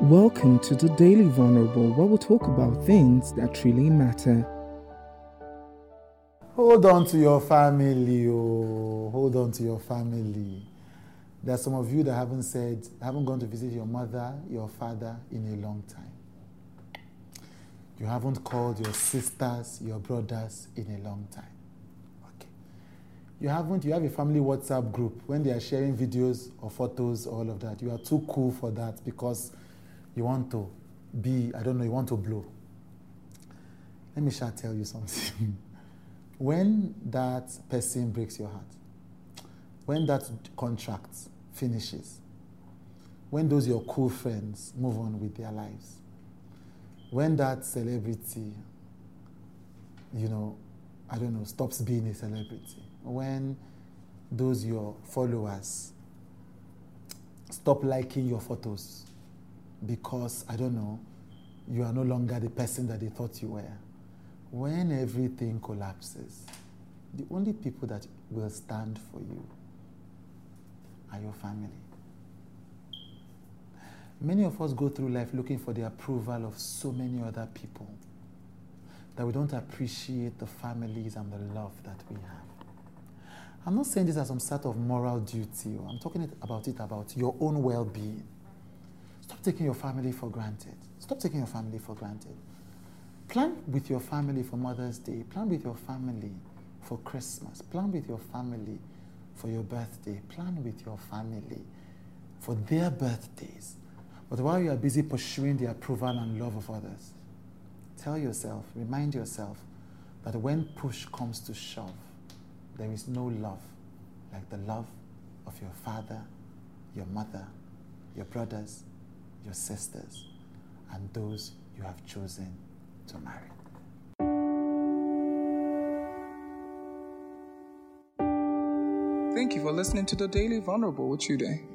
Welcome to the Daily Vulnerable, where we talk about things that really matter. Hold on to your family, oh. Hold on to your family. There are some of you that haven't said, haven't gone to visit your mother, your father in a long time. You haven't called your sisters, your brothers in a long time. Okay. You haven't, you have a family WhatsApp group when they are sharing videos or photos, all of that. You are too cool for that because you want to be, I don't know, you want to blow. Let me shall tell you something. when that person breaks your heart, when that contract finishes, when those your cool friends move on with their lives, when that celebrity, you know, I don't know, stops being a celebrity, when those your followers stop liking your photos because, I don't know, you are no longer the person that they thought you were, when everything collapses, the only people that will stand for you are your family. Many of us go through life looking for the approval of so many other people that we don't appreciate the families and the love that we have. I'm not saying this as some sort of moral duty, oh. I'm talking about it about your own well being. Stop taking your family for granted. Stop taking your family for granted. Plan with your family for Mother's Day. Plan with your family for Christmas. Plan with your family for your birthday. Plan with your family for their birthdays. But while you are busy pursuing the approval and love of others, tell yourself, remind yourself that when push comes to shove, there is no love like the love of your father, your mother, your brothers, your sisters, and those you have chosen to marry. Thank you for listening to the Daily Vulnerable with Chude.